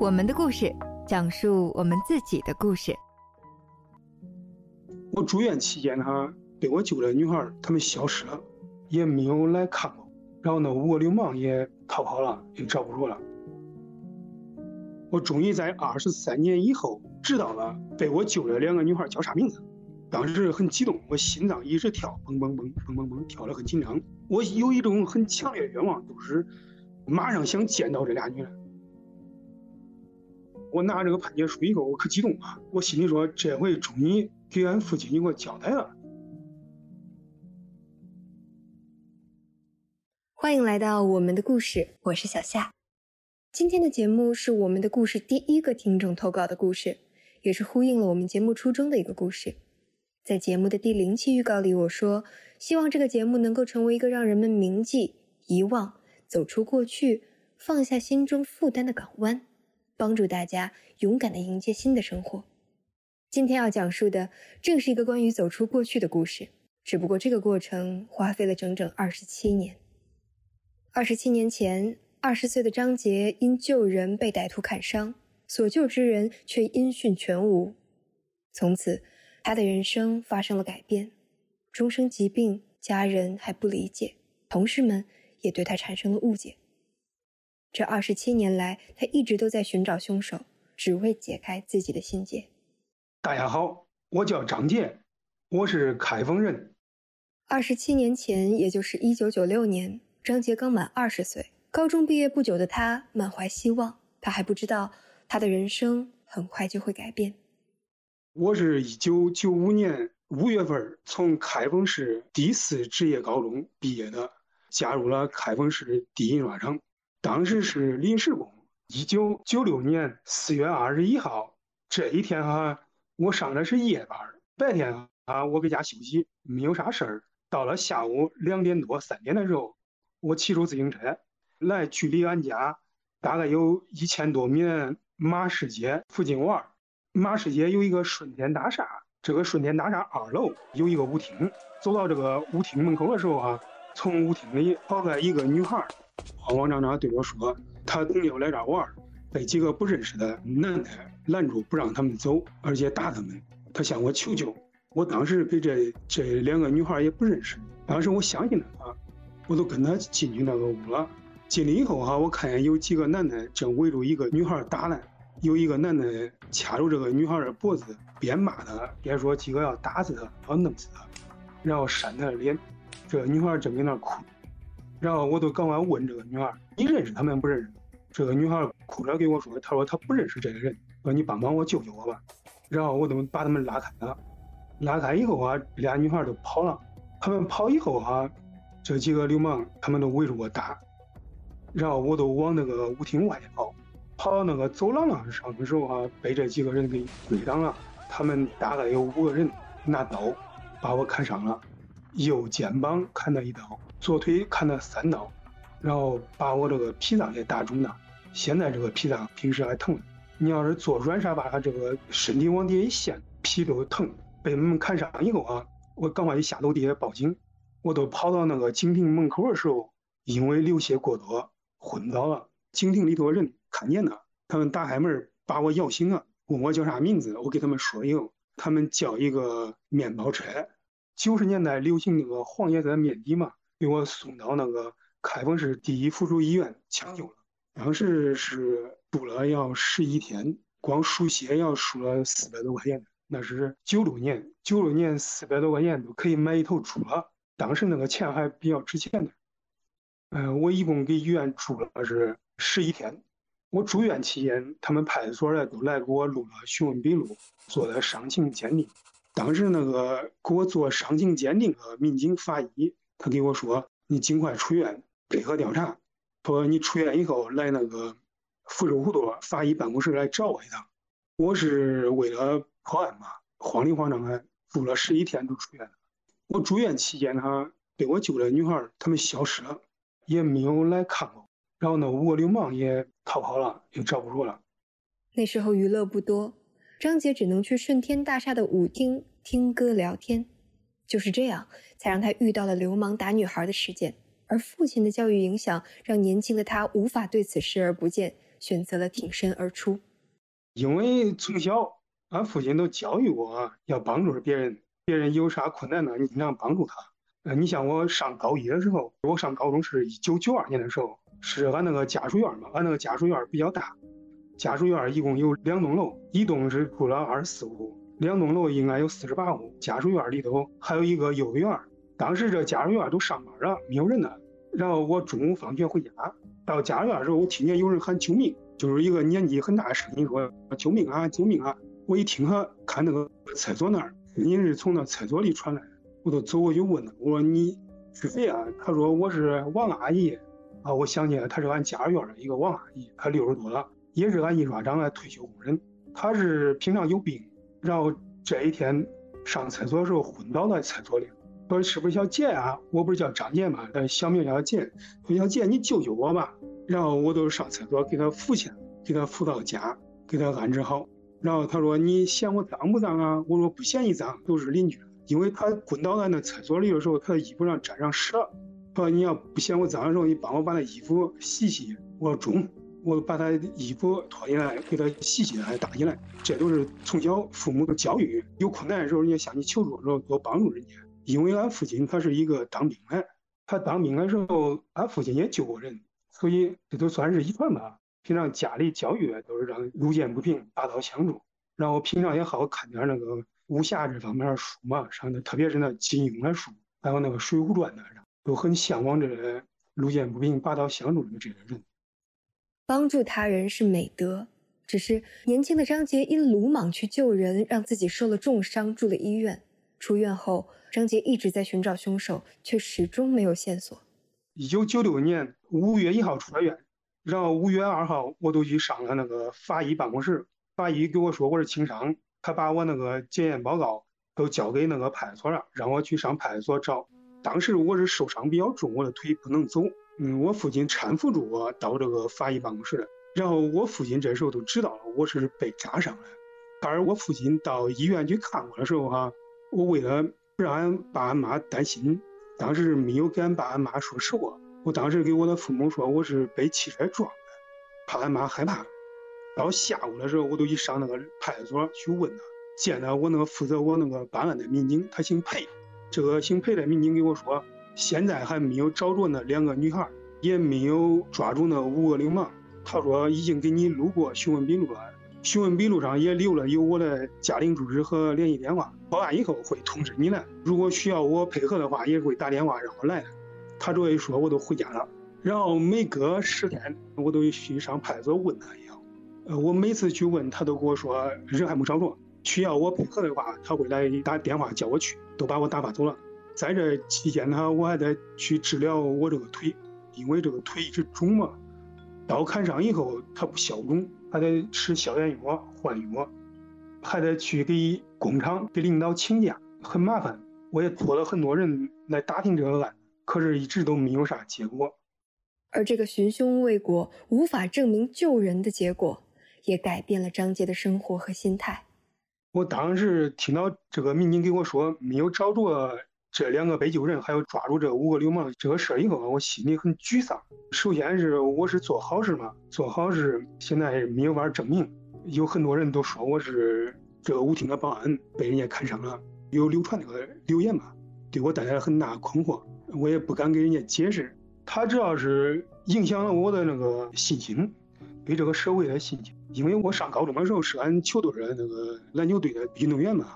我们的故事，讲述我们自己的故事。我住院期间哈，被我救的女孩她们消失了，也没有来看我。然后那五个流氓也逃跑了，也找不着了。我终于在二十三年以后知道了被我救的两个女孩叫啥名字。当时很激动，我心脏一直跳，嘣嘣嘣嘣嘣嘣，跳得很紧张。我有一种很强烈的愿望，就是马上想见到这俩女人。我拿这个判决书以后，我可激动啊！我心里说，这回终于给俺父亲一个交代了。欢迎来到我们的故事，我是小夏。今天的节目是我们的故事第一个听众投稿的故事，也是呼应了我们节目初衷的一个故事。在节目的第零期预告里，我说希望这个节目能够成为一个让人们铭记、遗忘、走出过去、放下心中负担的港湾。帮助大家勇敢地迎接新的生活。今天要讲述的正是一个关于走出过去的故事，只不过这个过程花费了整整二十七年。二十七年前，二十岁的张杰因救人被歹徒砍伤，所救之人却音讯全无。从此，他的人生发生了改变。终生疾病，家人还不理解，同事们也对他产生了误解。这二十七年来，他一直都在寻找凶手，只为解开自己的心结。大家好，我叫张杰，我是开封人。二十七年前，也就是一九九六年，张杰刚满二十岁，高中毕业不久的他满怀希望，他还不知道他的人生很快就会改变。我是一九九五年五月份从开封市第四职业高中毕业的，加入了开封市第一印刷厂。当时是临时工。一九九六年四月二十一号这一天哈，我上的是夜班，白天啊我搁家休息，没有啥事儿。到了下午两点多三点的时候，我骑着自行车来距离俺家大概有一千多米的马市街附近玩。马市街有一个顺天大厦，这个顺天大厦二楼有一个舞厅。走到这个舞厅门口的时候啊，从舞厅里跑出来一个女孩。慌慌张张对我说：“他朋友来这玩，被几个不认识的男的拦住，不让他们走，而且打他们。他向我求救。我当时跟这这两个女孩也不认识，当时我相信了他，我都跟他进去那个屋了。进去以后哈，我看见有几个男的正围住一个女孩打呢，有一个男的掐住这个女孩的脖子，边骂她边说几个要打死她，要弄死她，然后扇她的脸。这个女孩正在那哭。”然后我都赶快问这个女孩：“你认识他们不认识？”这个女孩哭着给我说：“她说她不认识这个人，说你帮帮我救救我吧。”然后我都把他们拉开了，拉开以后啊，俩女孩都跑了。他们跑以后啊，这几个流氓他们都围着我打，然后我都往那个舞厅外跑，跑到那个走廊上的时候啊，被这几个人给追上了。他们大概有五个人拿刀把我砍伤了。右肩膀砍了一刀，左腿砍了三刀，然后把我这个脾脏也打肿了。现在这个脾脏平时还疼。你要是做软痧，把他这个身体往底下一陷，皮都疼。被他们砍伤以后啊，我赶快一下楼底下报警。我都跑到那个警亭门口的时候，因为流血过多昏倒了。警亭里头人看见了，他们打开门把我摇醒了，问我叫啥名字。我给他们说以后，他们叫一个面包车。九十年代流行那个黄颜色面的嘛，给我送到那个开封市第一附属医院抢救了。当时是住了要十一天，光输血要输了四百多块钱。那是九六年，九六年四百多块钱都可以买一头猪了。当时那个钱还比较值钱的。嗯，我一共给医院住了是十一天。我住院期间，他们派出所的都来给我录了询问笔录，做了伤情鉴定。当时那个给我做伤情鉴定的民警法医，他给我说：“你尽快出院，配合调查。说你出院以后来那个福州胡同法医办公室来找我一趟。”我是为了破案嘛，慌里慌张的住了十一天就出院了。我住院期间呢，被我救的女孩他们消失了，也没有来看过。然后那五个流氓也逃跑了，也找不着了。那时候娱乐不多。张杰只能去顺天大厦的舞厅听歌聊天，就是这样，才让他遇到了流氓打女孩的事件。而父亲的教育影响，让年轻的他无法对此视而不见，选择了挺身而出。因为从小俺父亲都教育我要帮助别人，别人有啥困难呢，你尽量帮助他。呃，你像我上高一的时候，我上高中是一九九二年的时候，是俺那个家属院嘛，俺那个家属院比较大，家属院一共有两栋楼，一栋是住了二十四户，两栋楼应该有四十八户。家属院里头还有一个幼儿园，当时这家属院都上班了，没有人呢。然后我中午放学回家，到家院的时候，我听见有人喊救命，就是一个年纪很大的声音说：“救命啊，救命啊！”我一听哈，看那个厕所那儿，声音是从那厕所里传来的，我就走过去问他：“我说你是谁啊？”他说：“我是王阿姨。”啊，我想起来，她是俺家院的一个王阿姨，她六十多了，也是俺印刷厂的退休工人。她是平常有病，然后这一天上厕所的时候昏倒在厕所里。说是不是小杰啊？我不是叫张杰吗？小名叫杰。说小杰，你救救我吧。然后我就上厕所给他扶起来，给他扶到家，给他安置好。然后他说：“你嫌我脏不脏啊？”我说：“不嫌你脏，都是邻居。”因为他滚倒在那厕所里的时候，他的衣服上沾上屎了。说：“你要不嫌我脏的时候，你帮我把那衣服洗洗。”我说：“中。”我把他衣服脱下来，给他洗洗还打起来。这都是从小父母的教育。有困难的时候，人家向你求助的时候，多帮助人家。因为俺父亲他是一个当兵的，他当兵的时候，俺父亲也救过人，所以这都算是遗传吧。平常家里教育都是让路见不平，拔刀相助。然后平常也好看点那个武侠这方面的书嘛，上的特别是那金庸的书，还有那个《水浒传》的，都很向往这路见不平，拔刀相助的这个人。帮助他人是美德，只是年轻的张杰因鲁莽去救人，让自己受了重伤，住了医院。出院后。张杰一直在寻找凶手，却始终没有线索。一九九六年五月一号出了院，然后五月二号我都去上了那个法医办公室，法医给我说我是轻伤，他把我那个检验报告都交给那个派出所了，让我去上派出所找。当时我是受伤比较重，我的腿不能走，嗯，我父亲搀扶住我到这个法医办公室的。然后我父亲这时候都知道了我是被扎伤了，而我父亲到医院去看我的时候哈，我为了。不让俺爸俺妈担心，当时没有给俺爸俺妈说实话。我当时给我的父母说我是被汽车撞的，怕俺妈害怕。到下午的时候，我都去上那个派出所去问他，见到我那个负责我那个办案的民警，他姓裴。这个姓裴的民警给我说，现在还没有找着那两个女孩，也没有抓住那五个流氓。他说已经给你录过询问笔录了。询问笔录上也留了有我的家庭住址和联系电话，报案以后会通知你的。如果需要我配合的话，也会打电话让我来。他这一说，我都回家了。然后每隔十天，我都去上派出所问他一下。呃，我每次去问他，都跟我说人还没找着，需要我配合的话，他会来打电话叫我去，都把我打发走了。在这期间呢，我还得去治疗我这个腿，因为这个腿一直肿嘛。刀砍伤以后，它不消肿。还得吃消炎药、换药，还得去给工厂给领导请假，很麻烦。我也托了很多人来打听这个案，可是一直都没有啥结果。而这个寻凶未果、无法证明救人的结果，也改变了张杰的生活和心态。我当时听到这个民警给我说没有找着。这两个被救人，还有抓住这五个流氓这个事儿以后，我心里很沮丧。首先是我是做好事嘛，做好事现在没有法证明。有很多人都说我是这个舞厅的保安被人家看上了，有流传这个流言嘛，对我带来了很大困惑。我也不敢给人家解释，他主要是影响了我的那个信心，对这个社会的信心。因为我上高中的时候是俺球队的那个篮球队的运动员嘛，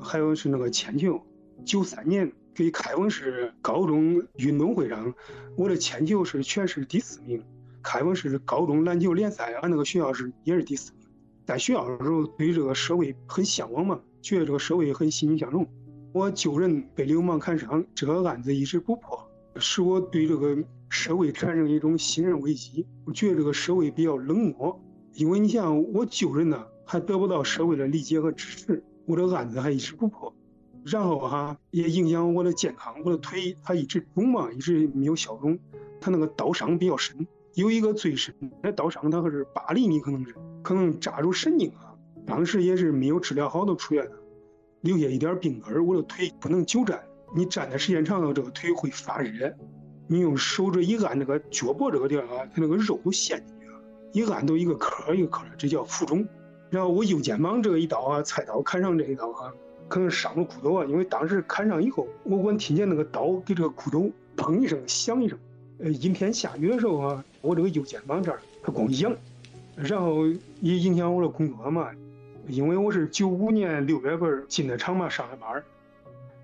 还有是那个铅球。九三年给开封市高中运动会上，我的铅球是全市第四名。开封市高中篮球联赛，俺那个学校是也是第四名。在学校的时候，对这个社会很向往嘛，觉得这个社会很欣欣向荣。我救人被流氓砍伤，这个案子一直不破，使我对这个社会产生一种信任危机。我觉得这个社会比较冷漠，因为你像我救人呢，还得不到社会的理解和支持，我这案子还一直不破。然后哈也影响我的健康，我的腿它一直肿嘛，一直没有消肿，它那个刀伤比较深，有一个最深的刀伤，它可是八厘米，可能是可能扎住神经啊。当时也是没有治疗好都出院了，留下一点病根，我的腿不能久站，你站的时间长了，这个腿会发热。你用手这一按，这个脚脖这个地方啊，它那个肉都陷进去了，一按都一个壳一个壳的，这叫浮肿。然后我右肩膀这个一刀啊，菜刀砍上这一刀啊，可能伤了骨头啊，因为当时砍上以后，我光听见那个刀给这个骨头砰一声响一声。呃，阴天下雨的时候啊，我这个右肩膀这儿它光痒，然后也影响我的工作嘛。因为我是九五年六月份进的厂嘛，上的班，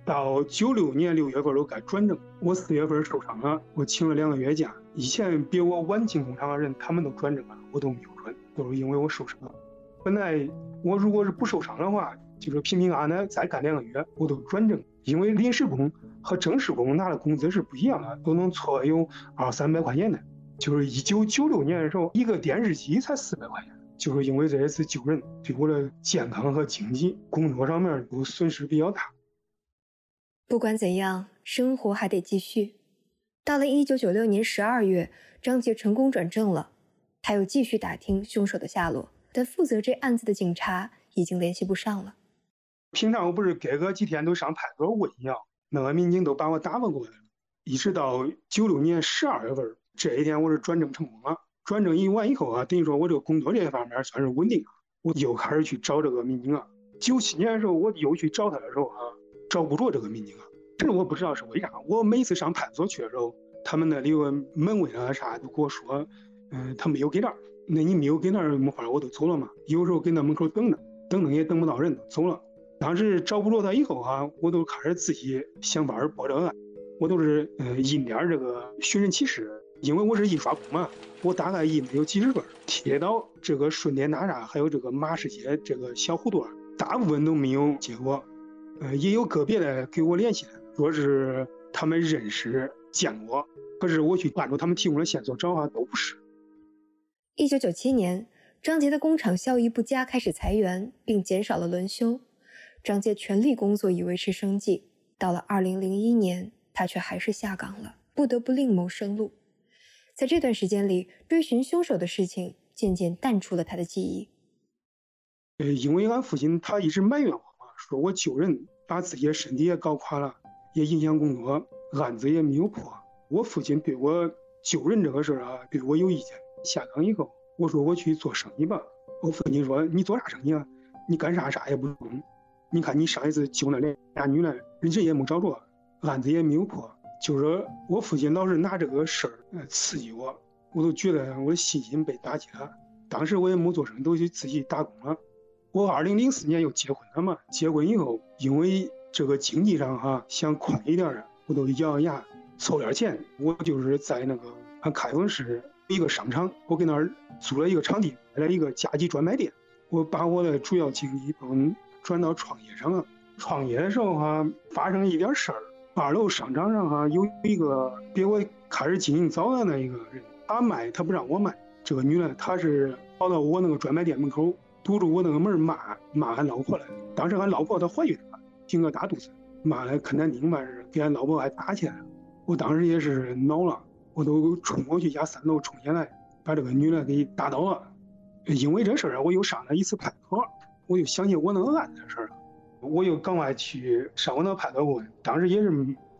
到九六年六月份都该转正，我四月份受伤了，我请了两个月假。以前比我晚进工厂的人，他们都转正了，我都没有转，都是因为我受伤了。本来我如果是不受伤的话，就是平平安安的再干两个月，我都转正。因为临时工和正式工拿的工资是不一样的，都能错有二三百块钱的。就是一九九六年的时候，一个电视机才四百块钱。就是因为这一次救人，对我的健康和经济、工作上面都损失比较大。不管怎样，生活还得继续。到了一九九六年十二月，张杰成功转正了，他又继续打听凶手的下落，但负责这案子的警察已经联系不上了。平常我不是隔个几天都上派出所问一样，那个民警都把我打发过来了。一直到九六年十二月份，这一天我是转正成功了。转正一完以后啊，等于说我这个工作这一方面算是稳定了，我又开始去找这个民警了。九七年的时候，我又去找他的时候啊，找不着这个民警啊。这我不知道是为啥。我每次上派出所去的时候，他们那里个门卫啊啥都跟我说，嗯，他没有给那儿。那你没有给那儿没法，我都走了嘛。有时候搁那门口等着，等等也等不到人，走了。当时找不着他以后哈，我都开始自己想法儿报这个案。我都是呃印点这个寻人启事，因为我是印刷工嘛，我大概印了有几十份，贴到这个顺天大厦还有这个马市街这个小胡同，大部分都没有结果。呃，也有个别的给我联系，说是他们认识见过，可是我去按照他们提供的线索找啊，都不是。一九九七年，张杰的工厂效益不佳，开始裁员，并减少了轮休。张杰全力工作以维持生计。到了二零零一年，他却还是下岗了，不得不另谋生路。在这段时间里，追寻凶手的事情渐渐淡出了他的记忆。呃，因为俺父亲他一直埋怨我嘛，说我救人把自己的身体也搞垮了，也影响工作，案子也没有破。我父亲对我救人这个事儿啊，对我有意见。下岗以后，我说我去做生意吧。我父亲说：“你做啥生意啊？你干啥啥也不中。”你看，你上一次救那俩俩女的，人家也没找着，案子也没有破。就是我父亲老是拿这个事儿呃刺激我，我都觉得我的信心被打击了。当时我也没做声，都去自己打工了。我二零零四年又结婚了嘛，结婚以后，因为这个经济上哈想宽一点的，我都咬咬牙凑点钱。我就是在那个俺开封市一个商场，我给那儿租了一个场地，开了一个家具专卖店。我把我的主要精力帮。转到创业上了。创业的时候哈，发生一点事儿。二楼商场上哈有一个比我开始经营早的那一个人，他卖他不让我卖。这个女的她是跑到我那个专卖店门口，堵住我那个门骂骂俺老婆了。当时俺老婆她怀孕了，挺个大肚子，骂的可难听嘛是，给俺老婆还打起来了。我当时也是恼了，我都冲过去家三楼冲下来，把这个女的给打倒了。因为这事儿啊，我又上了一次派出所。我又想起我那个案子的事了，我又赶快去上我那个派出所问，当时也是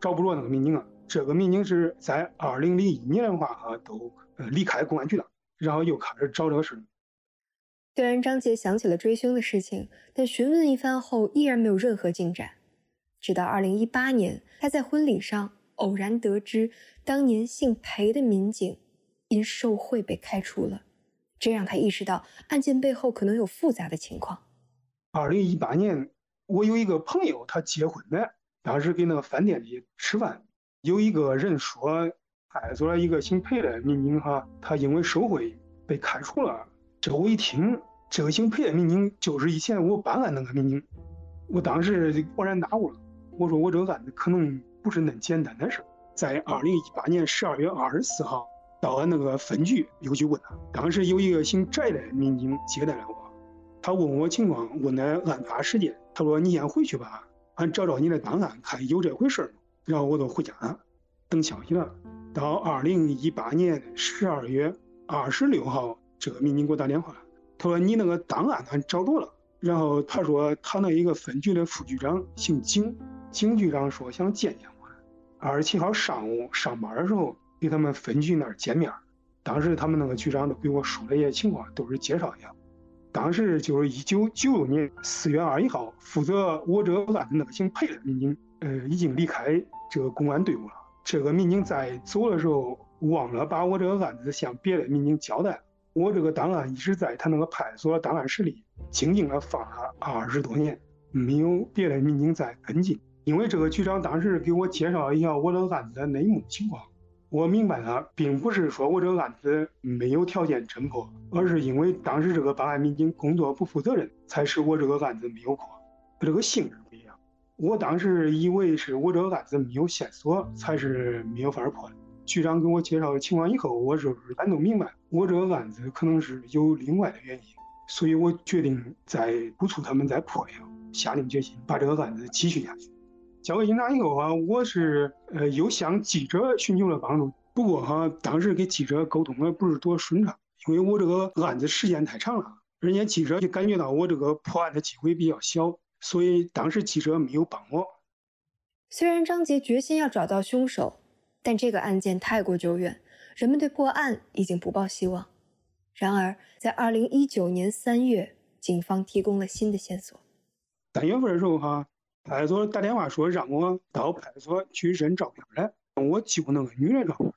找不着那个民警啊。这个民警是在二零零一年的话哈都呃离开公安局了，然后又开始找这个事。虽然张杰想起了追凶的事情，但询问一番后依然没有任何进展。直到二零一八年，他在婚礼上偶然得知，当年姓裴的民警因受贿被开除了，这让他意识到案件背后可能有复杂的情况。二零一八年，我有一个朋友，他结婚了，当时给那个饭店里吃饭，有一个人说派出所一个姓裴的民警哈，他因为受贿被开除了。这我一听，这个姓裴的民警就是以前我办案那个民警，我当时恍然大悟了。我说我这个案子可能不是那简单的事儿。在二零一八年十二月二十四号，到俺那个分局又去问他，当时有一个姓翟的民警接待了我。他问我情况，问的案发时间。他说：“你先回去吧，俺找找你的档案，看有这回事儿然后我就回家了，等消息了。到二零一八年十二月二十六号，这个民警给我打电话了，他说：“你那个档案俺找着了。”然后他说他那一个分局的副局长姓景，景局长说想见见我。二十七号上午上班的时候，给他们分局那儿见面。当时他们那个局长都给我说了一些情况，都是介绍一下。当时就是一九九六年四月二十一号，负责我这个案子那个姓裴的民警，呃，已经离开这个公安队伍了。这个民警在走的时候忘了把我这个案子向别的民警交代。我这个档案一直在他那个派出所档案室里静静的放了二十多年，没有别的民警在跟进。因为这个局长当时给我介绍一下我这个案子的内幕情况，我明白了，并不是说我这个案子没有条件侦破，而是因为当时这个办案民警工作不负责任，才使我这个案子没有破。这个性质不一样。我当时以为是我这个案子没有线索，才是没有法破的。局长给我介绍情况以后，我就是咱都明白，我这个案子可能是有另外的原因，所以我决定再督促他们再破一下，下定决心把这个案子继续下去。交给警察以后啊，我是呃又向记者寻求了帮助，不过哈，当时跟记者沟通的不是多顺畅，因为我这个案子时间太长了，人家记者就感觉到我这个破案的机会比较小，所以当时记者没有帮我。虽然张杰决心要找到凶手。但这个案件太过久远，人们对破案已经不抱希望。然而，在二零一九年三月，警方提供了新的线索。三月份的时候，哈，派出所打电话说让我到派出所去认照片来，我揪那个女的照片。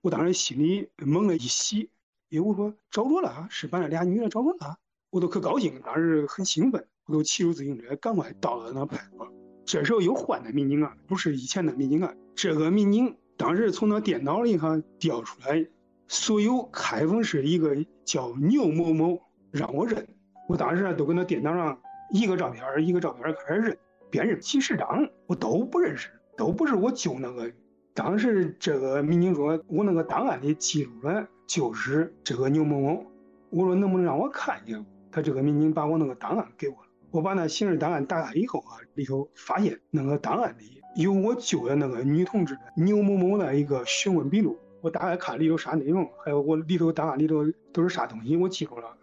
我当时心里猛的一喜，因为我说找着了，是把那俩女的找着了，我都可高兴，当时很兴奋，我都骑着自行车赶快到了那派出所。这时候又换的民警啊，不是以前的民警啊，这个民警。当时从那电脑里哈调出来所有开封市一个叫牛某某，让我认。我当时啊都跟那电脑上一个照片一个照片开始认，辨认几十张，我都不认识，都不是我揪那个。当时这个民警说，我那个档案里记录的就是这个牛某某。我说能不能让我看一下？他这个民警把我那个档案给我了。我把那刑事档案打开以后啊，里头发现那个档案里。有我救的那个女同志牛某某的一个询问笔录，我大概看里头啥内容，还有我里头档案里头都是啥东西，我记住了。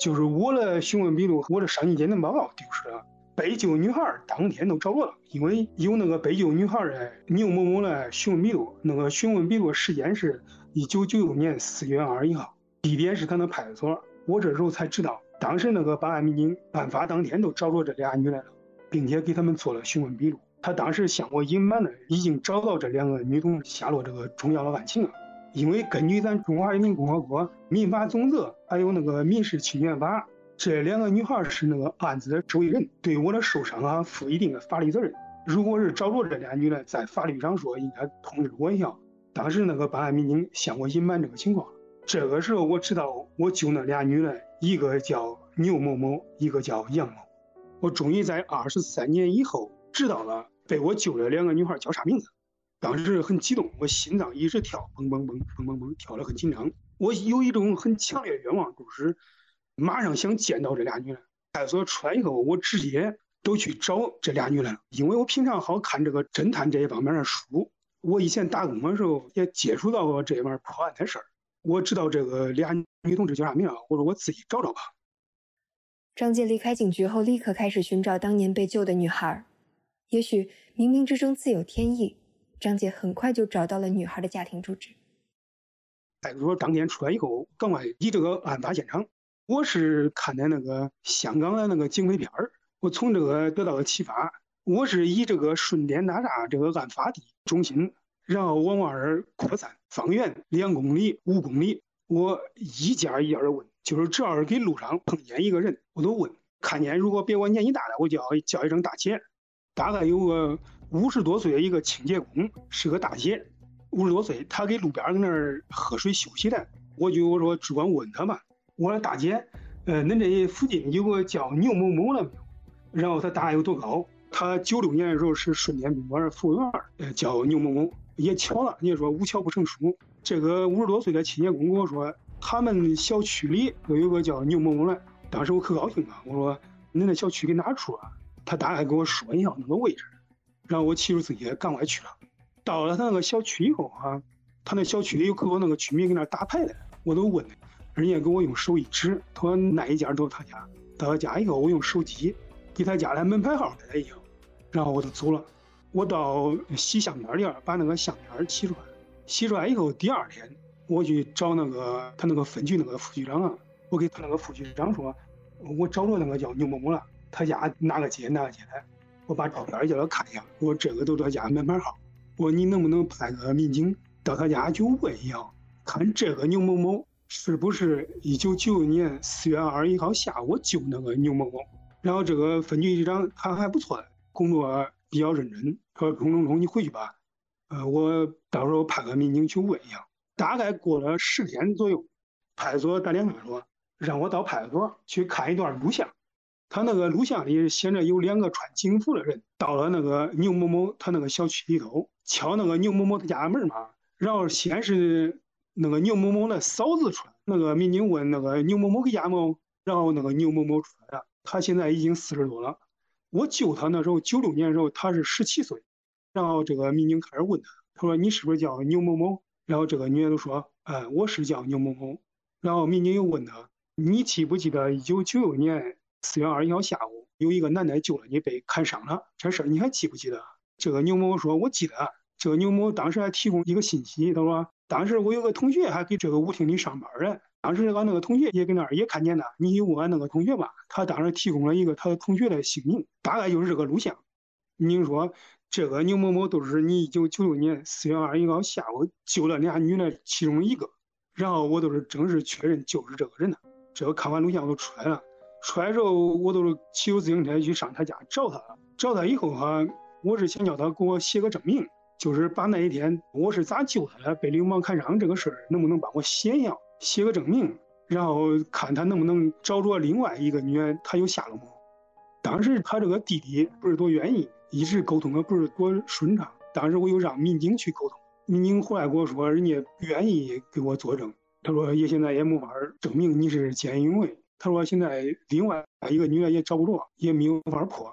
就是我的询问笔录和，我的伤情鉴定报告丢失了，被救女孩当天都找着了，因为有那个被救女孩的牛某某的询问笔录，那个询问笔录时间是一九九六年四月二十一号，地点是他那派出所。我这时候才知道，当时那个办案民警案发当天都找着这俩女的了，并且给他们做了询问笔录。他当时向我隐瞒的，已经找到这两个女童下落这个重要的案情了。因为根据咱中华人民共和国民法总则，还有那个民事侵权法，这两个女孩是那个案子的受益人，对我的受伤啊负一定的法律责任。如果是找着这俩女的，在法律上说应该通知我一下。当时那个办案民警向我隐瞒这个情况，这个时候我知道我救那俩女的，一个叫牛某某，一个叫杨某。我终于在二十三年以后知道了。被我救的两个女孩叫啥名字？当时很激动，我心脏一直跳，嘣嘣嘣嘣嘣嘣，跳得很紧张。我有一种很强烈的愿望，就是马上想见到这俩女的。派出所出来以后，我直接都去找这俩女的了，因为我平常好看这个侦探这一方面的书，我以前打工的时候也接触到过这门破案的事儿。我知道这个俩女同志叫啥名我说我自己找找吧。张杰离开警局后，立刻开始寻找当年被救的女孩。也许冥冥之中自有天意，张杰很快就找到了女孩的家庭住址。派出所当天出来以后，赶快以这个案发现场。我是看的那个香港的那个警匪片儿，我从这个得到了启发。我是以这个顺天大厦这个案发地中心，然后往外扩散，方圆两公里、五公里，我一家一家的问，就是只要是给路上碰见一个人，我都问。看见如果别我年纪大的，我就要叫一声大姐。大概有个五十多岁的一个清洁工，是个大姐，五十多岁，她给路边搁那儿喝水休息的。我就我说只管问她嘛，我说大姐，呃，恁这附近有个叫牛某某的没有？然后她大概有多高？她九六年的时候是顺天宾馆服务员，呃，叫牛某某。也巧了，人家说无巧不成书，这个五十多岁的清洁工跟我说，他们小区里又有个叫牛某某的。当时我可高兴了，我说恁那小区给哪处啊？他大概给我说一下那个位置，然后我骑着自行车赶快去了。到了他那个小区以后啊，他那小区里有可多那个居民搁那打牌的，我都问，人家给我用手一指，他说那一家都是他家。到他家以后，我用手机给他家的门牌号给他一下，然后我就走了。我到洗相片店把那个相片洗出来，洗出来以后，第二天我去找那个他那个分局那个副局长啊，我给他那个副局长说，我找着那个叫牛某某了，他家哪个街哪个街的，我把照片叫他看一下，我这个都是他家门牌号，我说你能不能派个民警到他家去问一下，看这个牛某某是不是一九九一年四月二十一号下午救那个牛某某？然后这个分局局长他还不错，工作比较认真，说钟钟钟你回去吧，呃，我到时候派个民警去问一下。大概过了十天左右，派出所打电话说让我到派出所去看一段录像。他那个录像里显着有两个穿警服的人到了那个牛某某他那个小区里头，敲那个牛某某他家门嘛。然后先是那个牛某某的嫂子出来，那个民警问那个牛某某给家吗？然后那个牛某某出来了，他现在已经四十多了。我救他那时候九六年的时候他是十七岁。然后这个民警开始问他，他说你是不是叫牛某某？然后这个女的就说：“哎，我是叫牛某某。”然后民警又问他：“你记不记得一九九六年四月二十一号下午有一个男的救了你，被砍伤了？这事你还记不记得？”这个牛某说：“我记得。”这个牛某当时还提供一个信息，他说：“当时我有个同学还给这个舞厅里上班嘞当时俺那个同学也跟那儿也看见了，你问俺那个同学吧。他当时提供了一个他同学的姓名，大概就是这个录像。你说。”这个牛某某都是你一九九六年四月二十一号下午救了俩女的其中一个，然后我都是正式确认就是这个人了。这个看完录像我都出来了，出来之后我都是骑着自行车去上他家找他了。找他以后哈，我是想叫他给我写个证明，就是把那一天我是咋救他的，被流氓砍伤这个事儿能不能帮我写一下，写个证明，然后看他能不能找着另外一个女的，他有下落吗？当时他这个弟弟不是多愿意。一直沟通的不是多顺畅，当时我又让民警去沟通，民警回来跟我说，人家不愿意给我作证，他说也现在也没法证明你是见义勇为，他说现在另外一个女的也找不着，也没有法破。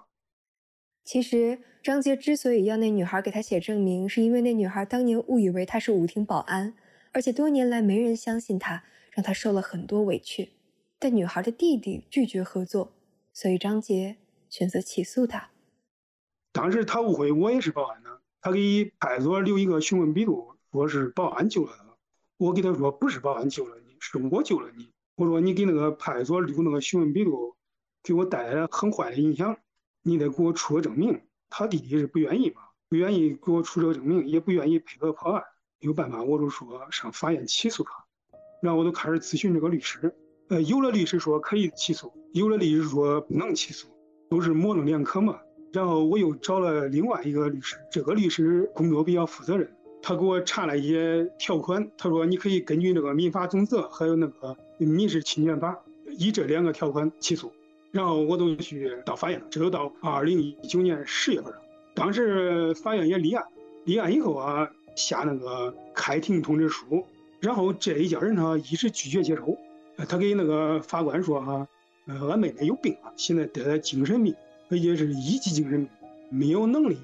其实张杰之所以要那女孩给他写证明，是因为那女孩当年误以为他是舞厅保安，而且多年来没人相信他，让他受了很多委屈。但女孩的弟弟拒绝合作，所以张杰选择起诉他。当时他误会我也是保安的，他给派出所留一个询问笔录，说是保安救了他。我给他说不是保安救了你，是我救了你。我说你给那个派出所留那个询问笔录，给我带来了很坏的影响，你得给我出个证明。他弟弟是不愿意嘛，不愿意给我出这个证明，也不愿意配合破案。有办法我就说上法院起诉他。然后我就开始咨询这个律师，呃，有的律师说可以起诉，有的律师说不能起诉，都是模棱两可嘛。然后我又找了另外一个律师，这个律师工作比较负责任，他给我查了一些条款，他说你可以根据那个民法总则还有那个民事侵权法，以这两个条款起诉。然后我都去到法院了，这都到二零一九年十月份了。当时法院也立案，立案以后啊，下那个开庭通知书，然后这一家人呢一直拒绝接受，他给那个法官说哈，呃，俺妹妹有病啊，现在得了精神病。而且是一级精神病，没有能力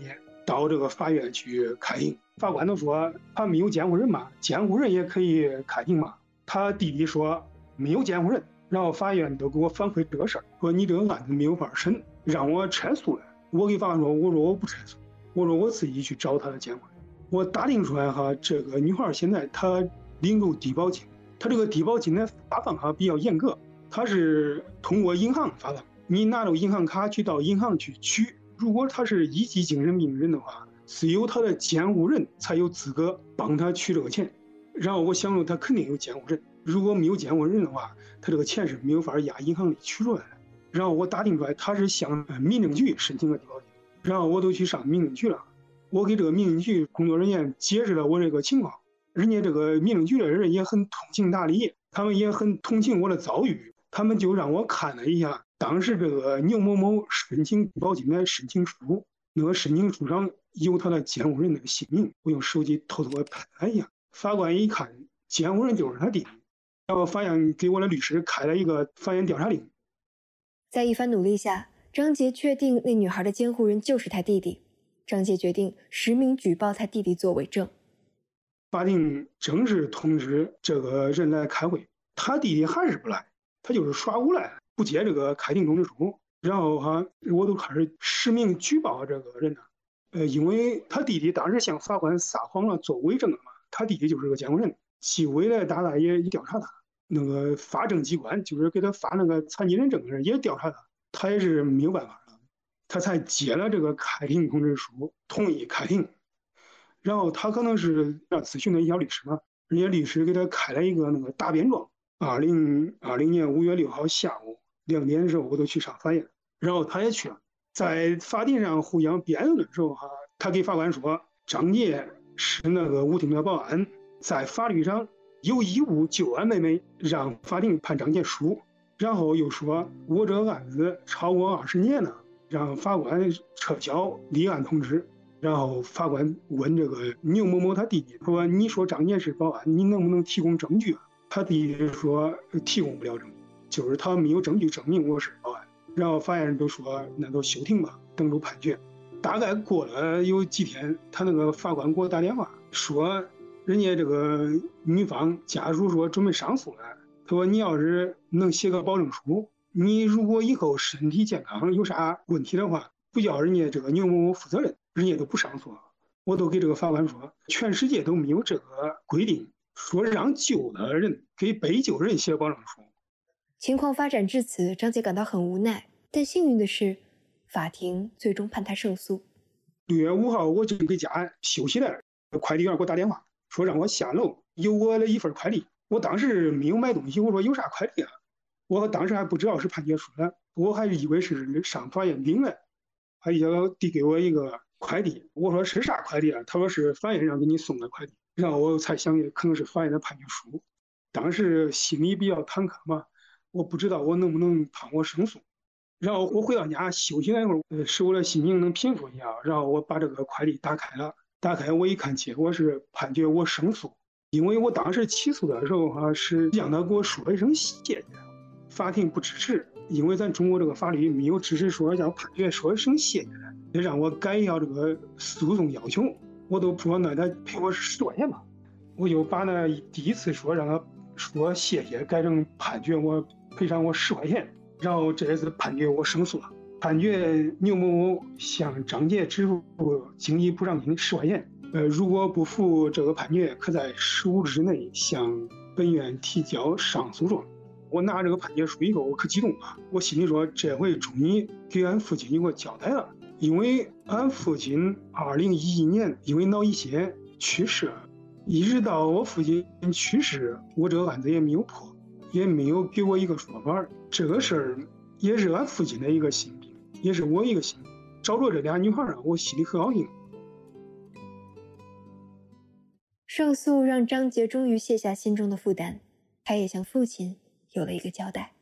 到这个法院去开庭。法官都说他没有监护人嘛，监护人也可以开庭嘛。他弟弟说没有监护人，然后法院都给我反馈这个事儿，说你这个案子没有法审，让我撤诉了。我给法官说，我说我不撤诉，我说我自己去找他的监护人。我打听出来哈，这个女孩现在她领有低保金，她这个低保金的发放哈比较严格，她是通过银行发放。你拿着银行卡去到银行去取，如果他是一级精神病人的话，只有他的监护人才有资格帮他取这个钱。然后我想着他肯定有监护人，如果没有监护人的话，他这个钱是没有法压银行里取出来的。然后我打听出来他是向民政局申请个低保金，然后我都去上民政局了，我给这个民政局工作人员解释了我这个情况，人家这个民政局的人也很通情达理，他们也很同情我的遭遇，他们就让我看了一下。当时这个牛某某申请低保金的申请书，那个申请书上有他的监护人那个姓名，我用手机偷偷的拍了一下。法官一看，监护人就是他弟弟，然后法院给我的律师开了一个法院调查令。在一番努力下，张杰确定那女孩的监护人就是他弟弟。张杰决定实名举报他弟弟作伪证。法庭正式通知这个人来开会，他弟弟还是不来，他就是耍无赖。不接这个开庭通知书，然后哈，我都开始实名举报这个人了。呃，因为他弟弟当时向法官撒谎了，做伪证了嘛。他弟弟就是个监护人，纪委的大大也调查他，那个法政机关就是给他发那个残疾人证的人也调查他，他也是没有办法了，他才接了这个开庭通知书，同意开庭。然后他可能是要咨询的一下律师嘛，人家律师给他开了一个那个答辩状。二零二零年五月六号下午两点的时候，我都去上法院，然后他也去了，在法庭上互相辩论的时候，哈，他给法官说张杰是那个舞厅的保安，在法律上有义务救俺妹妹，让法庭判张杰输。然后又说我这个案子超过二十年了，让法官撤销立案通知。然后法官问这个牛某某他弟弟他说：“你说张杰是保安，你能不能提供证据？”啊他弟弟说：“提供不了证据，就是他没有证据证明我是保安。”然后法院人都说：“那都休庭吧，等着判决。”大概过了有几天，他那个法官给我打电话说：“人家这个女方家属说准备上诉了，他说你要是能写个保证书，你如果以后身体健康有啥问题的话，不叫人家这个牛某某负责任。”人家都不上诉，我都给这个法官说，全世界都没有这个规定，说让救的人给被救人写保证书。情况发展至此，张杰感到很无奈，但幸运的是，法庭最终判他胜诉。六月五号，我正给家休息呢，快递员给我打电话说让我下楼，有我的一份快递。我当时没有买东西，我说有啥快递啊？我当时还不知道是判决书呢，我还以为是上法院领的，还要递给我一个。快递，我说是啥快递啊？他说是法院让给你送的快递，然后我才想起可能是法院的判决书。当时心里比较忐忑嘛，我不知道我能不能判我胜诉。然后我回到家休息了一会儿，使我的心情能平复一下。然后我把这个快递打开了，打开我一看，结果是判决我胜诉。因为我当时起诉的时候哈，是让他给我说一声谢谢，法庭不支持，因为咱中国这个法律没有支持说让判决说一声谢谢的。得让我改一下这个诉讼要求，我都说那他赔我十块钱吧，我就把那第一次说让他说谢谢改成判决我赔偿我十块钱，然后这次判决我胜诉了，判决牛某某向张杰支付经济补偿金十块钱，呃，如果不服这个判决，可在十五日内向本院提交上诉状。我拿这个判决书以后，我可激动了，我心里说这回终于给俺父亲有个交代了。因为俺父亲二零一一年因为脑溢血去世，一直到我父亲去世，我这个案子也没有破，也没有给我一个说法。这个事儿也是俺父亲的一个心病，也是我一个心病。找着这俩女孩儿，我心里很高兴。胜诉让张杰终于卸下心中的负担，他也向父亲有了一个交代。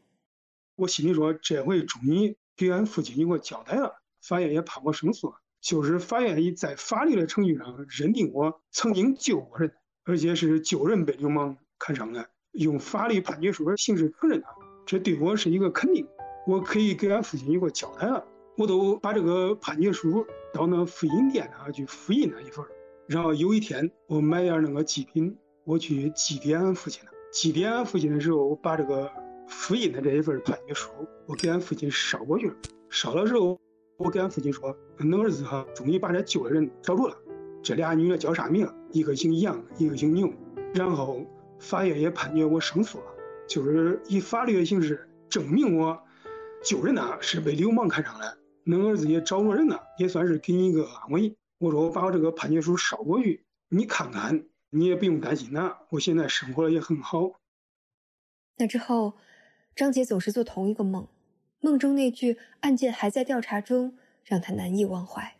我心里说，这回终于给俺父亲有个交代了。法院也判我胜诉了，就是法院以在法律的程序上认定我曾经救过人，而且是救人被流氓看上了，用法律判决书的形式承认他，这对我是一个肯定，我可以给俺父亲一个交代了。我都把这个判决书到那复印店啊去复印了一份，然后有一天我买点那个祭品，我去祭奠俺父亲了。祭奠俺父亲的时候，我把这个复印的这一份判决书，我给俺父亲捎过去了。捎的时候。我跟俺父亲说，恁儿子哈终于把这救的人找着了。这俩女的叫啥名？一个姓杨，一个姓牛。然后法院也判决我胜诉了，就是以法律的形式证明我救人呐是被流氓看上了。恁儿子也找着人了，也算是给你一个安慰。我说我把我这个判决书捎过去，你看看，你也不用担心了。我现在生活也很好。那之后，张杰总是做同一个梦。梦中那句“案件还在调查中”让他难以忘怀。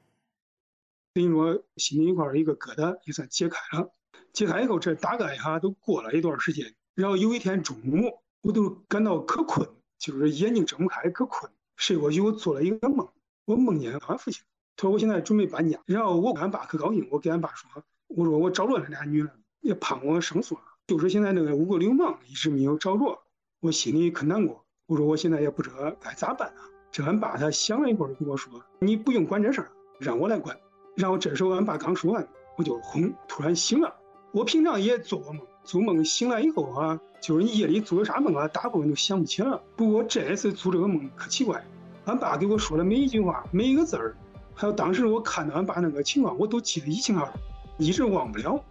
等于说，心里一块一个疙瘩也算解开了。解开以后，这大概哈都过了一段时间。然后有一天中午，我都感到可困，就是眼睛睁不开，可困。睡过去，我做了一个梦，我梦见俺父亲。他说我现在准备搬家。然后我跟俺爸可高兴，我跟俺爸说：“我说我找着那俩女的，也判我胜诉了。就是现在那个五个流氓一直没有找着，我心里可难过。”我说我现在也不知道该咋办啊。这俺爸他想了一会儿，跟我说：“你不用管这事儿，让我来管。”然后这时候俺爸刚说完，我就轰突然醒了。我平常也做过梦，做梦醒来以后啊，就是你夜里做的啥梦啊，大部分都想不起了。不过这次做这个梦可奇怪，俺爸给我说的每一句话、每一个字儿，还有当时我看到俺爸那个情况，我都记得一清二楚，一直忘不了。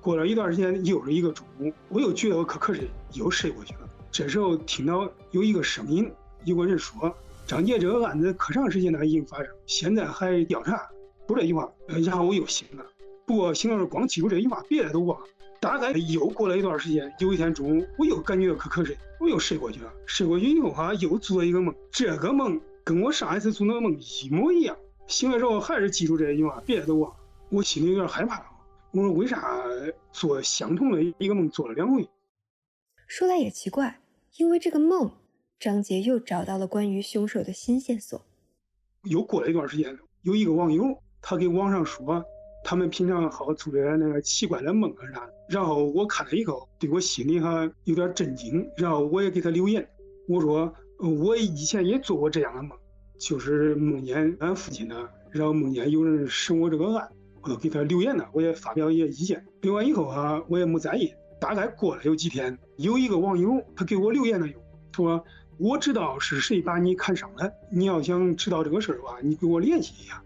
过了一段时间，又是一个中午，我又觉得我可瞌睡，又睡过去了。这时候听到有一个声音，有个人说：“张杰这个案子可长时间了已经发生，现在还调查。”说这句话，然后我又醒了。不过醒了光记住这句话，别的都忘了。大概又过了一段时间，有一天中午，我又感觉到可瞌睡，我又睡过去了。睡过去以后哈，又做了一个梦，这个梦跟我上一次做那个梦一模一样。醒来之后还是记住这句话，别的都忘了。我心里有点害怕。我说为啥做相同的一个梦做了两回？说来也奇怪，因为这个梦，张杰又找到了关于凶手的新线索。又过了一段时间，有一个网友，他给网上说，他们平常好做点那个奇怪的梦啊啥的。然后我看了以后，对我心里哈有点震惊。然后我也给他留言，我说我以前也做过这样的梦，就是梦见俺父亲呢，然后梦见有人审我这个案。我都给他留言了，我也发表一些意见。留完以后啊，我也没在意。大概过了有几天，有一个网友他给我留言了，说我知道是谁把你看伤了。你要想知道这个事儿吧，你给我联系一下。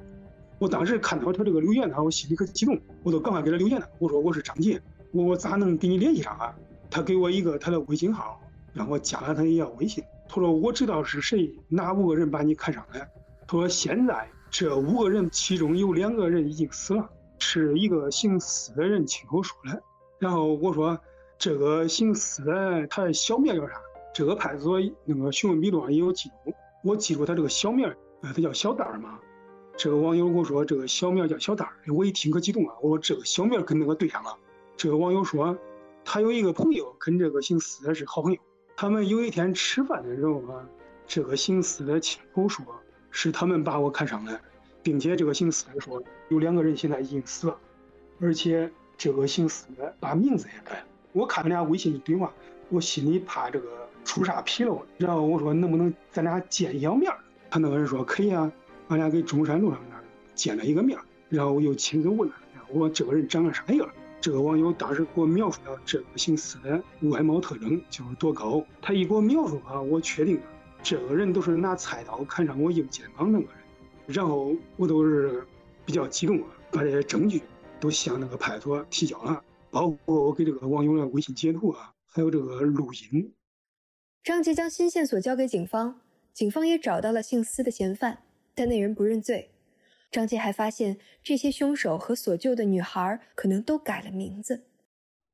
我当时看到他这个留言呢，我心里可激动，我都赶快给他留言了。我说我是张杰，我我咋能跟你联系上啊？他给我一个他的微信号，让我加了他一下微信。他说我知道是谁哪五个人把你看伤了。他说现在。这五个人，其中有两个人已经死了，是一个姓司的人亲口说的。然后我说，这个姓司的他的小名叫啥？这个派出所那个询问笔录上也有记录，我记住他这个小名，呃，他叫小蛋儿嘛。这个网友跟我说，这个小名叫小蛋儿，我一听可激动了，我说这个小名跟那个对上了。这个网友说，他有一个朋友跟这个姓司的是好朋友，他们有一天吃饭的时候啊，这个姓司的亲口说。是他们把我看上了，并且这个姓司的说有两个人现在已经死了，而且这个姓司的把名字也改了。我看他俩微信对话，我心里怕这个出啥纰漏，然后我说能不能咱俩见一下面？他那个人说可以啊，俺俩给中山路上那见了一个面，然后我又亲自问了，我说这个人长得啥样？这个网友当时给我描述了这个姓司的外貌特征就是多高，他一给我描述啊，我确定了。这个人都是拿菜刀砍伤我右肩膀那个人，然后我都是比较激动啊，把这些证据都向那个派出所提交了，包括我给这个网友的微信截图啊，还有这个录音。张杰将新线索交给警方，警方也找到了姓司的嫌犯，但那人不认罪。张杰还发现这些凶手和所救的女孩可能都改了名字。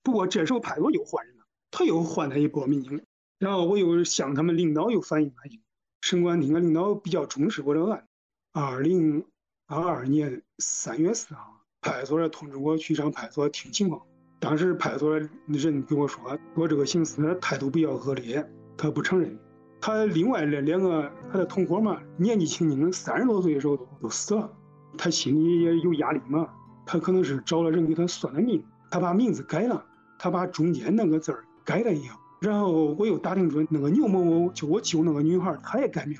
不过这时候派出所又换人了，他又换了一波民警。然后我又向他们领导又反映反映，省公安厅的领导比较重视我这个案。二零二二年三月四号，派出所通知我去上派出所听情况。当时派出所的人跟我说，我这个刑事态度比较恶劣，他不承认。他另外那两个他的同伙嘛，年纪轻轻，三十多岁的时候都都死了，他心里也有压力嘛。他可能是找了人给他算了命，他把名字改了，他把中间那个字儿改了一下。然后我又打听出那个牛某某，就我救那个女孩，她也改名，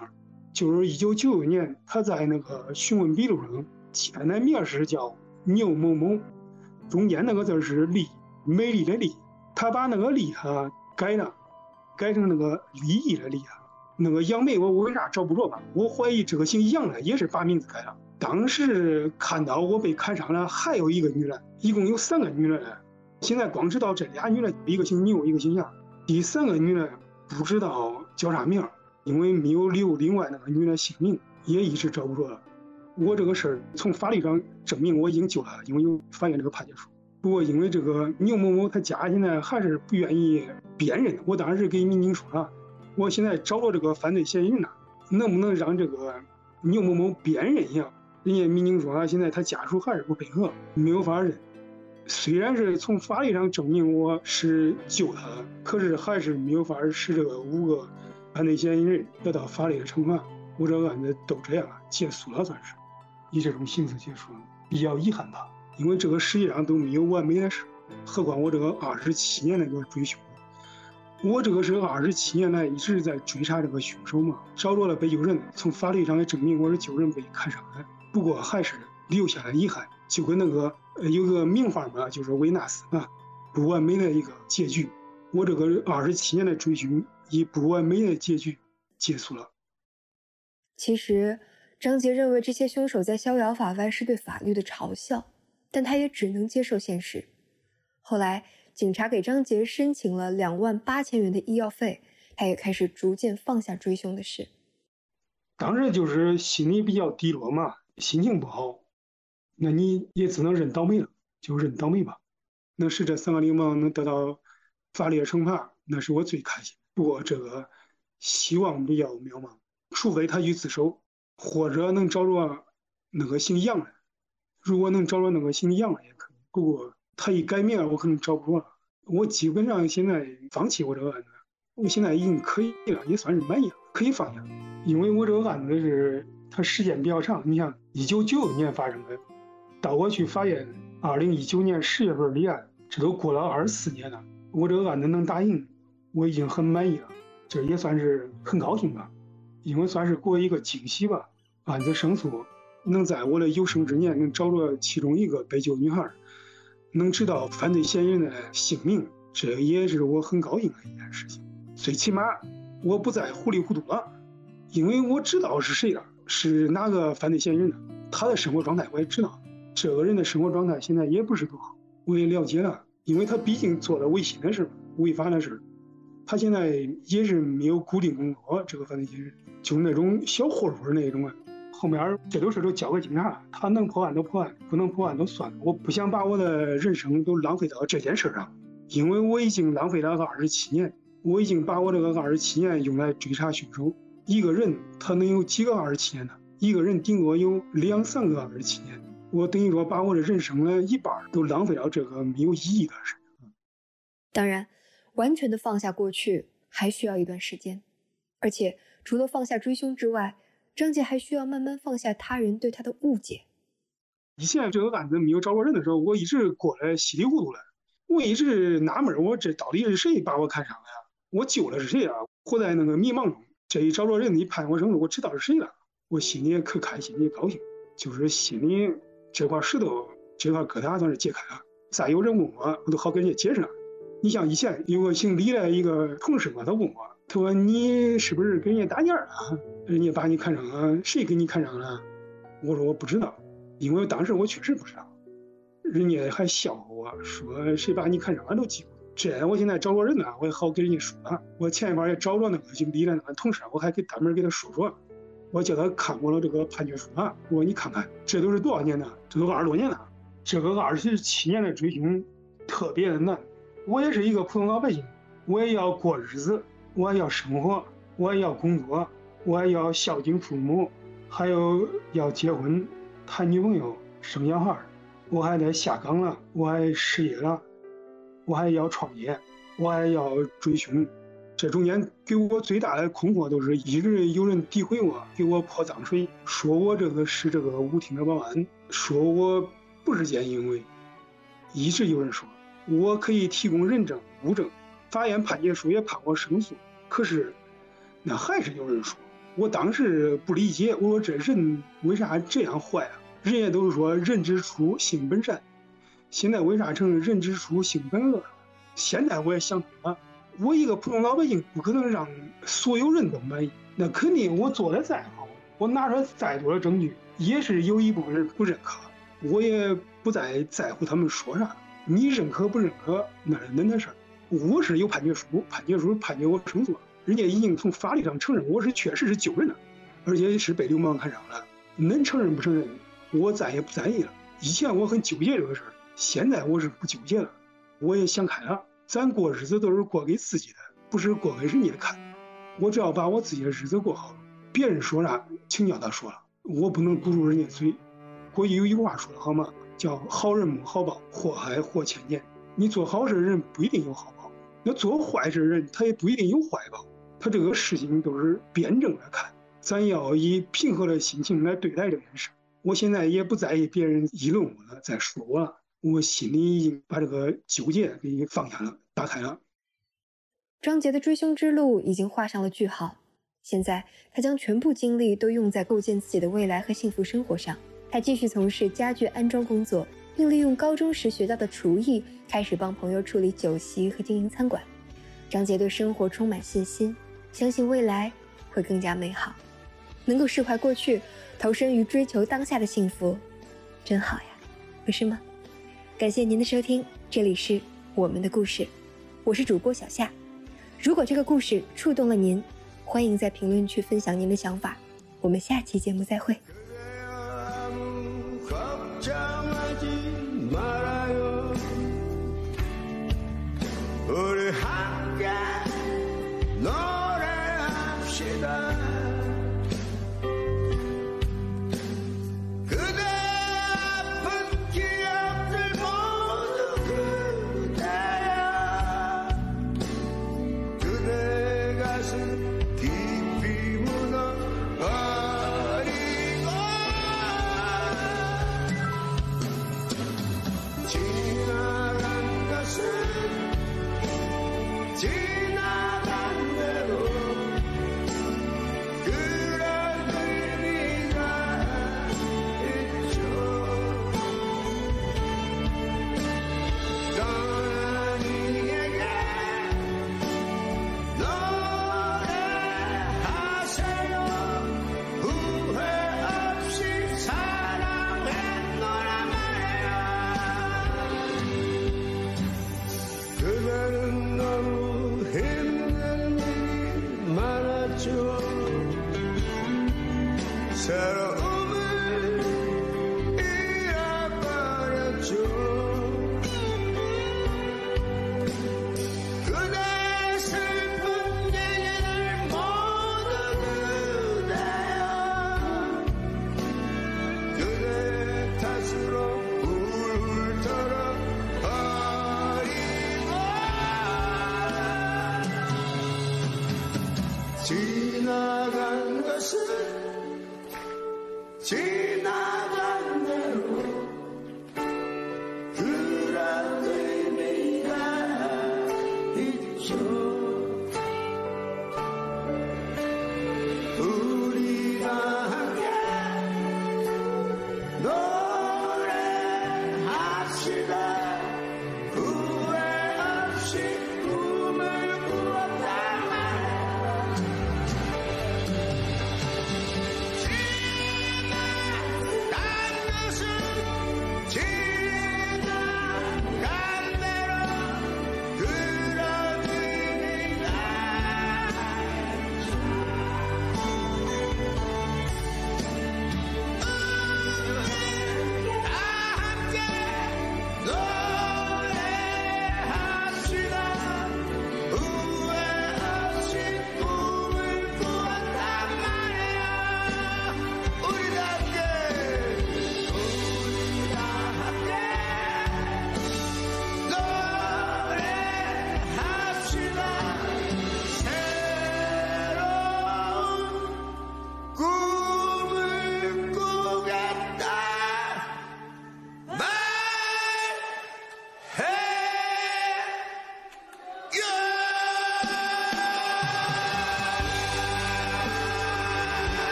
就是一九九六年，她在那个询问笔录上签的名是叫牛某某，中间那个字是丽，美丽的丽，她把那个丽哈改了，改成那个利益的利啊。那个杨梅我为啥找不着吧？我怀疑这个姓杨的也是把名字改了。当时看到我被看上了，还有一个女的，一共有三个女的，现在光知道这俩女的，一个姓牛，一个姓杨。第三个女的不知道叫啥名，因为没有留另外那个女的姓名，也一直找不着了。我这个事儿从法律上证明我已经救了，因为有法院这个判决书。不过因为这个牛某某他家现在还是不愿意辨认，我当时给民警说了，我现在找到这个犯罪嫌疑人了，能不能让这个牛某某辨认一下？人家民警说了，现在他家属还是不配合，没有法认。虽然是从法律上证明我是救他，可是还是没有法使这个五个犯罪嫌疑人得到法律的惩罚。我这案子都这样了，结束了，算是以这种形式结束了，比较遗憾吧。因为这个世界上都没有完美的事，何况我这个二十七年那个追凶，我这个是二十七年来一直在追查这个凶手嘛，找着了被救人，从法律上也证明我是救人被砍伤的，不过还是留下了遗憾，就跟那个。呃，有个名画嘛，就是维纳斯啊，不完美的一个结局。我这个二十七年的追寻以不完美的结局结束了。其实，张杰认为这些凶手在逍遥法外是对法律的嘲笑，但他也只能接受现实。后来，警察给张杰申请了两万八千元的医药费，他也开始逐渐放下追凶的事。当时就是心里比较低落嘛，心情不好，那你也只能认倒霉了，就认倒霉吧。能使这三个流氓能得到法律的惩罚，那是我最开心。不过这个希望比较渺茫，除非他去自首，或者能找着那个姓杨的。如果能找着那个姓杨的也可以。不过他一改名，我可能找不着了。我基本上现在放弃我这个案子，我现在已经可以了，也算是满意了，可以放下。因为我这个案子是它时间比较长，你像一九九六年发生的，到我去法院二零一九年十月份立案，这都过了二十四年了。我这个案子能打赢，我已经很满意了，这也算是很高兴吧，因为算是给我一个惊喜吧。案子胜诉，能在我的有生之年能找着其中一个被救女孩，能知道犯罪嫌疑人的姓名，这也是我很高兴的一件事情。最起码我不再糊里糊涂了。因为我知道是谁了，是哪个犯罪嫌疑人了，他的生活状态我也知道，这个人的生活状态现在也不是多好，我也了解了，因为他毕竟做了违心的事违法的事他现在也是没有固定工作，这个犯罪嫌疑人就是那种小混混那种啊，后面这都是都交给警察，他能破案都破案，不能破案都算了，我不想把我的人生都浪费到这件事上，因为我已经浪费了二十七年，我已经把我这个二十七年用来追查凶手。一个人他能有几个二十七年呢？一个人顶多有两三个二十七年。我等于说把我的人生的一半都浪费到这个没有意义的事。当然，完全的放下过去还需要一段时间，而且除了放下追凶之外，张杰还需要慢慢放下他人对他的误解。以前这个案子没有找着人的时候，我一直过得稀里糊涂的，我一直纳闷，我这到底是谁把我看上了呀？我救的是谁啊？活在那个迷茫中。这一找着人，一判我胜诉，我知道是谁了，我心里可开心，也高兴，就是心里这块石头，这块疙瘩算是解开了。再有人问我，我都好跟人家解释了。你像以前有个姓李的一个同事嘛，他问我，他说你是不是跟人家打架了？人家把你看上了，谁给你看上了？我说我不知道，因为当时我确实不知道。人家还笑话我说谁把你看上了都记不住。这我现在找着人了，我也好给人家说。我前一段也找着那个姓李的那个同事，我还给单门给他说说。我叫他看过了这个判决书啊，我说你看看，这都是多少年了？这都二十多年了。这个二十七年的追凶特别的难。我也是一个普通老百姓，我也要过日子，我也要生活，我也要工作，我也要孝敬父母，还有要结婚、谈女朋友、生小孩。我还得下岗了，我还失业了。我还要创业，我还要追凶，这中间给我最大的困惑都是一直有人诋毁我，给我泼脏水，说我这个是这个舞厅的保安，说我不是见义勇为，一直有人说我可以提供人证物证，法院判决书也判我胜诉，可是那还是有人说，我当时不理解，我说这人为啥这样坏啊？人家都是说人之初性本善。现在为啥成人之初性本恶？现在我也想通了，我一个普通老百姓不可能让所有人都满意。那肯定我做的再好，我拿出来再多的证据，也是有一部分人不认可。我也不再在乎他们说啥，你认可不认可那是恁的事儿。我是有判决书，判决书判决我胜诉了，人家已经从法律上承认我是确实是救人了，而且是被流氓看上了。恁承认不承认，我再也不在意了。以前我很纠结这个事儿。现在我是不纠结了，我也想开了。咱过日子都是过给自己的，不是过给人家看。我只要把我自己的日子过好，别人说啥，请叫他说了，我不能堵住人家嘴。过去有一句话说的好吗？叫好人没好报，祸害祸千年。你做好事的人不一定有好报，那做坏事人他也不一定有坏报。他这个事情都是辩证来看，咱要以平和的心情来对待这件事。我现在也不在意别人议论我了，再说我了。我心里已经把这个纠结给放下了，打开了。张杰的追凶之路已经画上了句号，现在他将全部精力都用在构建自己的未来和幸福生活上。他继续从事家具安装工作，并利用高中时学到的厨艺，开始帮朋友处理酒席和经营餐馆。张杰对生活充满信心，相信未来会更加美好。能够释怀过去，投身于追求当下的幸福，真好呀，不是吗？感谢您的收听，这里是我们的故事。我是主播小夏。如果这个故事触动了您，欢迎在评论区分享您的想法。我们下期节目再会。My